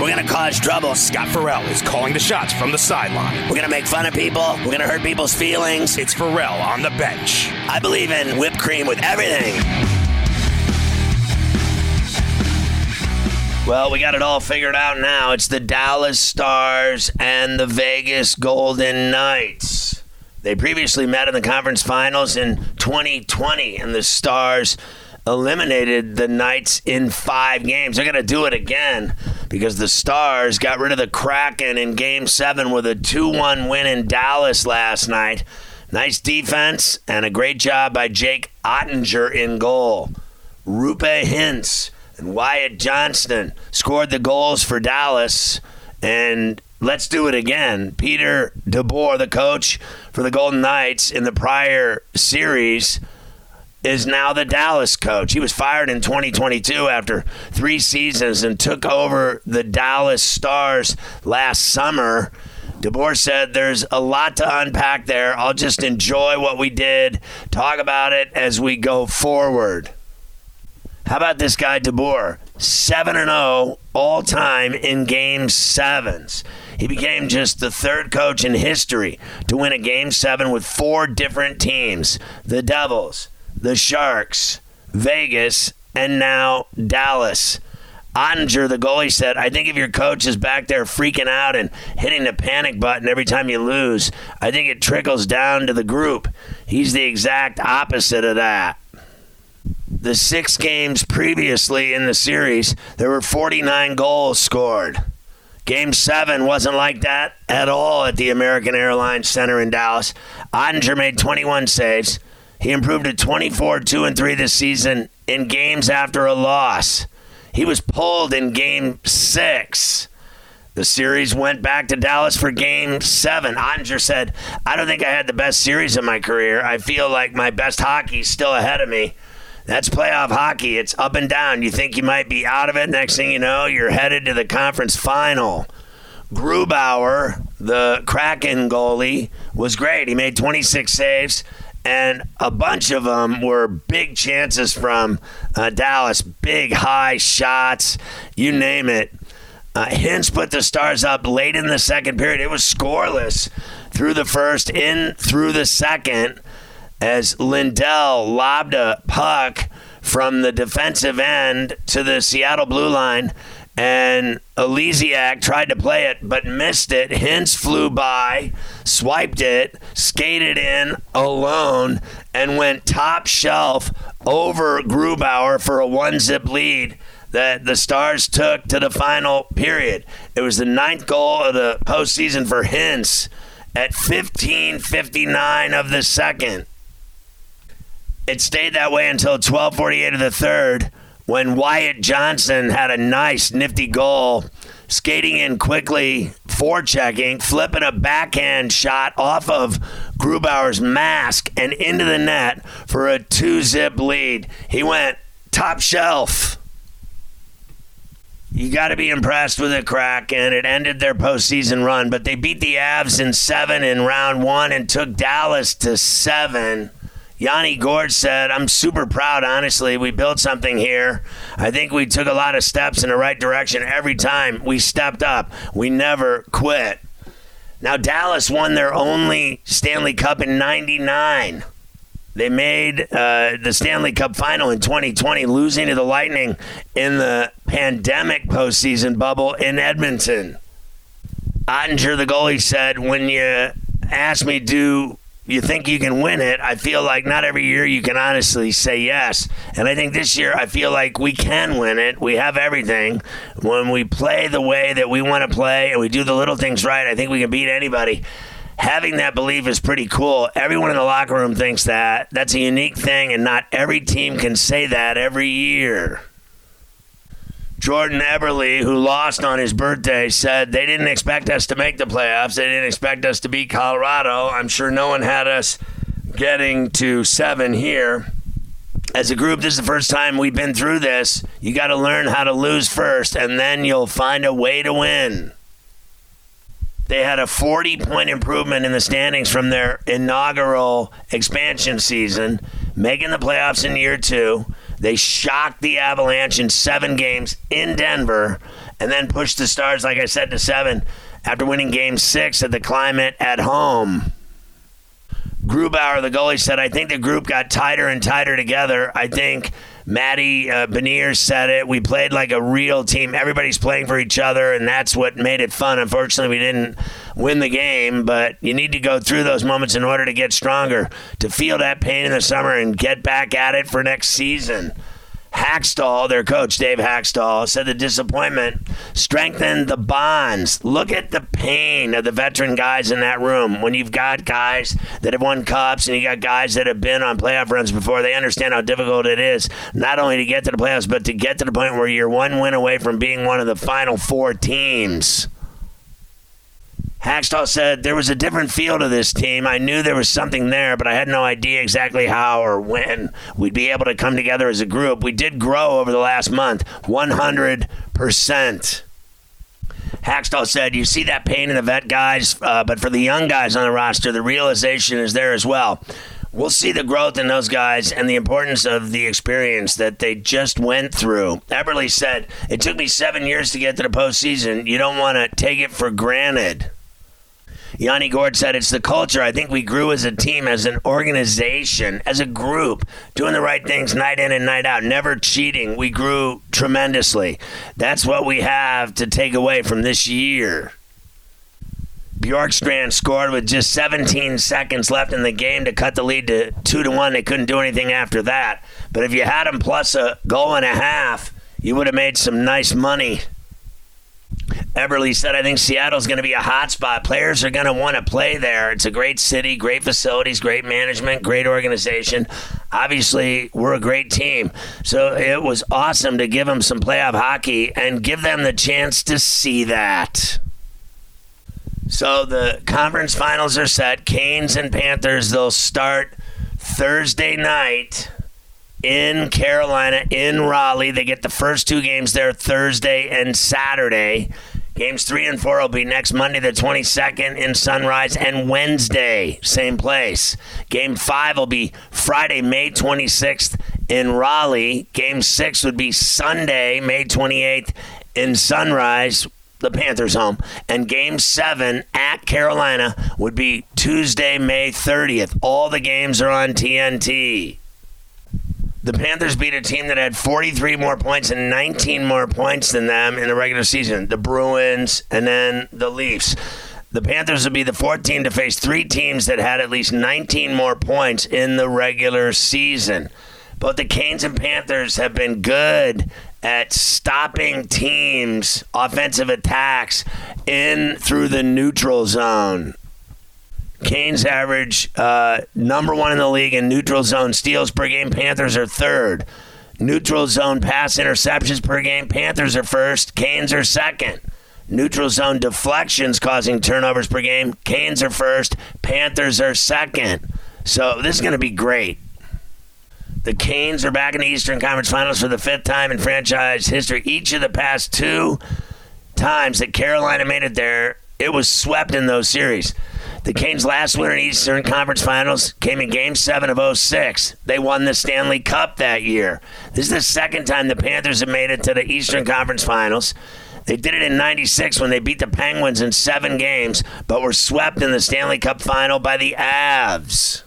We're gonna cause trouble. Scott Ferrall is calling the shots from the sideline. We're gonna make fun of people. We're gonna hurt people's feelings. It's Farrell on the bench. I believe in whipped cream with everything. Well, we got it all figured out now. It's the Dallas Stars and the Vegas Golden Knights. They previously met in the conference finals in 2020, and the Stars eliminated the Knights in five games. They're going to do it again because the Stars got rid of the Kraken in game seven with a 2 1 win in Dallas last night. Nice defense and a great job by Jake Oettinger in goal. Roope Hintz and Wyatt Johnston scored the goals for Dallas. And let's do it again. Peter DeBoer, the coach for the Golden Knights in the prior series, is now the Dallas coach. He was fired in 2022 after three seasons and took over the Dallas Stars last summer. DeBoer said there's a lot to unpack there. I'll just enjoy what we did, talk about it as we go forward. How about this guy, DeBoer? 7 0 all time in game sevens. He became just the third coach in history to win a game seven with four different teams the Devils, the Sharks, Vegas, and now Dallas. Oettinger, the goalie, said, I think if your coach is back there freaking out and hitting the panic button every time you lose, I think it trickles down to the group. He's the exact opposite of that. The six games previously in the series, there were 49 goals scored. Game seven wasn't like that at all at the American Airlines Center in Dallas. Oettinger made 21 saves. He improved to 24 2 and 3 this season in games after a loss. He was pulled in game six. The series went back to Dallas for game seven. Oettinger said, I don't think I had the best series of my career. I feel like my best hockey's still ahead of me. That's playoff hockey. It's up and down. You think you might be out of it. Next thing you know, you're headed to the conference final. Grubauer, the Kraken goalie, was great. He made 26 saves and a bunch of them were big chances from uh, Dallas, big high shots, you name it. Uh, put the Stars up late in the second period. It was scoreless through the first, in through the second, as Lindell lobbed a puck from the defensive end to the Seattle blue line and Oleksiak tried to play it but missed it. Hintz flew by, swiped it, skated in alone, and went top shelf over Grubauer for a one zip lead that the Stars took to the final period. It was the ninth goal of the postseason for Hintz at 15:59 of the second. It stayed that way until 12:48 of the third when Wyatt Johnston had a nice, nifty goal, skating in quickly, forechecking, flipping a backhand shot off of Grubauer's mask and into the net for a two zip lead. He went top shelf. You got to be impressed with the crack, and it ended their postseason run. But they beat the Avs in seven in round one and took Dallas to seven. Yanni Gourde said, I'm super proud, honestly. We built something here. I think we took a lot of steps in the right direction every time we stepped up. We never quit. Now, Dallas won their only Stanley Cup in 99. They made uh, the Stanley Cup final in 2020, losing to the Lightning in the pandemic postseason bubble in Edmonton. Oettinger, the goalie, said, When you ask me, do you think you can win it, I feel like not every year you can honestly say yes. And I think this year I feel like we can win it. We have everything. When we play the way that we want to play and we do the little things right, I think we can beat anybody. Having that belief is pretty cool. Everyone in the locker room thinks that. That's a unique thing, and not every team can say that every year. Jordan Eberle, who lost on his birthday, said they didn't expect us to make the playoffs. They didn't expect us to beat Colorado. I'm sure no one had us getting to seven here. As a group, this is the first time we've been through this. You got to learn how to lose first, and then you'll find a way to win. They had a 40 point improvement in the standings from their inaugural expansion season, making the playoffs in year two. They shocked the Avalanche in seven games in Denver and then pushed the Stars, like I said, to seven after winning game six at the Climate at home. Grubauer, the goalie, said, I think the group got tighter and tighter together. I think Matty uh, Beniers said it. We played like a real team. Everybody's playing for each other, and that's what made it fun. Unfortunately, we didn't win the game, but you need to go through those moments in order to get stronger, to feel that pain in the summer and get back at it for next season. Hakstol, their coach, Dave Hakstol, said the disappointment strengthened the bonds. Look at the pain of the veteran guys in that room. When you've got guys that have won cups and you got guys that have been on playoff runs before, they understand how difficult it is not only to get to the playoffs, but to get to the point where you're one win away from being one of the final four teams. Hakstol said there was a different feel to this team. I knew there was something there, but I had no idea exactly how or when we'd be able to come together as a group. We did grow over the last month 100%. Hakstol said, You see that pain in the vet guys, uh, but for the young guys on the roster, the realization is there as well. We'll see the growth in those guys and the importance of the experience that they just went through. Eberle said, It took me seven years to get to the postseason. You don't want to take it for granted. Yanni Gourde said it's the culture. I think we grew as a team, as an organization, as a group, doing the right things night in and night out, never cheating. We grew tremendously. That's what we have to take away from this year. Bjorkstrand scored with just 17 seconds left in the game to cut the lead to 2 to 1. They couldn't do anything after that. But if you had him plus a goal and a half, you would have made some nice money Eberle said, I think Seattle's going to be a hot spot. Players are going to want to play there. It's a great city, great facilities, great management, great organization. Obviously, we're a great team. So it was awesome to give them some playoff hockey and give them the chance to see that. So the conference finals are set. Canes and Panthers, they'll start Thursday night in Carolina, in Raleigh. They get the first two games there Thursday and Saturday. Games three and four will be next Monday, the 22nd in Sunrise, and Wednesday, same place. Game five will be Friday, May 26th in Raleigh. Game six would be Sunday, May 28th in Sunrise, the Panthers home. And game seven at Carolina would be Tuesday, May 30th. All the games are on TNT. The Panthers beat a team that had 43 more points and 19 more points than them in the regular season. The Bruins and then the Leafs. The Panthers would be the fourth team to face three teams that had at least 19 more points in the regular season. Both the Canes and Panthers have been good at stopping teams' offensive attacks in through the neutral zone. Canes average uh, number one in the league in neutral zone steals per game. Panthers are third. Neutral zone pass interceptions per game. Panthers are first. Canes are second. Neutral zone deflections causing turnovers per game. Canes are first. Panthers are second. So this is going to be great. The Canes are back in the Eastern Conference Finals for the fifth time in franchise history. Each of the past two times that Carolina made it there, it was swept in those series. The Canes' last win in Eastern Conference Finals came in Game 7 of 06. They won the Stanley Cup that year. This is the second time the Panthers have made it to the Eastern Conference Finals. They did it in 96 when they beat the Penguins in seven games, but were swept in the Stanley Cup final by the Avs.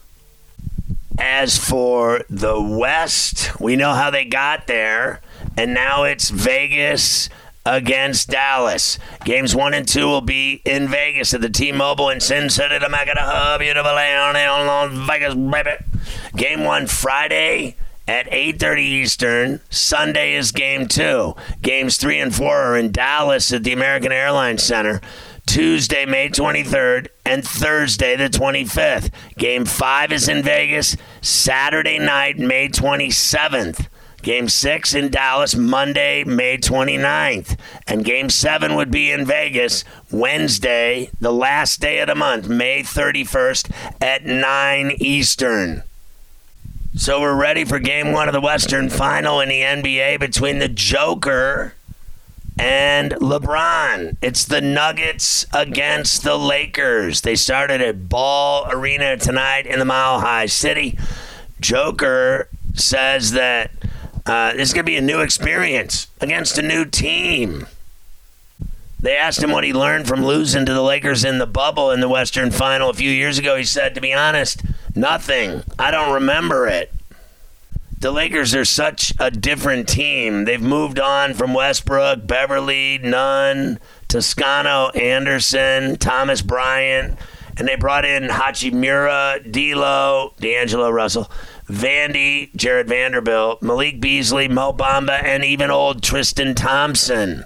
As for the West, we know how they got there. and now it's Vegas against Dallas. Games one and two will be in Vegas at the T-Mobile in Sin City, Mecca, the hub, beautiful on Vegas, baby. Game one Friday at 8.30 Eastern. Sunday is game two. Games three and four are in Dallas at the American Airlines Center. Tuesday, May 23rd, and Thursday, the 25th. Game five is in Vegas. Saturday night, May 27th. Game six in Dallas, Monday, May 29th. And game seven would be in Vegas, Wednesday, the last day of the month, May 31st at 9 Eastern. So we're ready for game one of the Western Final in the NBA between the Joker and LeBron. It's the Nuggets against the Lakers. They started at Ball Arena tonight in the Mile High City. Joker says that uh, this is going to be a new experience against a new team. They asked him what he learned from losing to the Lakers in the bubble in the Western Final a few years ago. He said, to be honest, nothing. I don't remember it. The Lakers are such a different team. They've moved on from Westbrook, Beverley, Nunn, Toscano, Anderson, Thomas Bryant, and they brought in Hachimura, D'Lo, D'Angelo Russell, Vandy, Jared Vanderbilt, Malik Beasley, Mo Bamba, and even old Tristan Thompson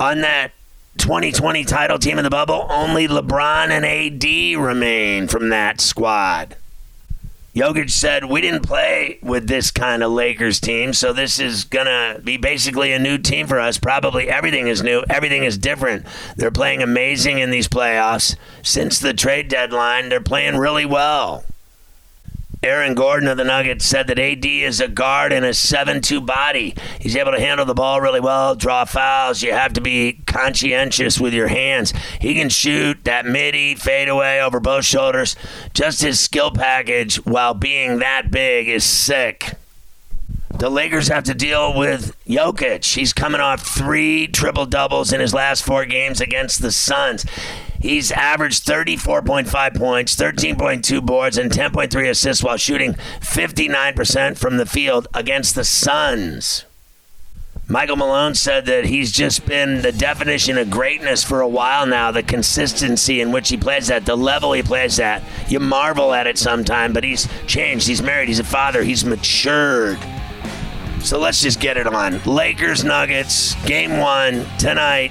on that 2020 title team in the bubble, only LeBron and AD remain from that squad. Jokic said, We didn't play with this kind of Lakers team, so this is going to be basically a new team for us. Probably everything is new, everything is different. They're playing amazing in these playoffs. Since the trade deadline, they're playing really well. Aaron Gordon of the Nuggets said that AD is a guard in a 7 2 body. He's able to handle the ball really well, draw fouls. You have to be conscientious with your hands. He can shoot that midi, fadeaway over both shoulders. Just his skill package, while being that big, is sick. The Lakers have to deal with Jokic. He's coming off three triple doubles in his last four games against the Suns. He's averaged 34.5 points, 13.2 boards, and 10.3 assists while shooting 59% from the field against the Suns. Michael Malone said that he's just been the definition of greatness for a while now. The consistency in which he plays at, the level he plays at. You marvel at it sometime, but he's changed. He's married. He's a father. He's matured. So let's just get it on. Lakers Nuggets, game one tonight.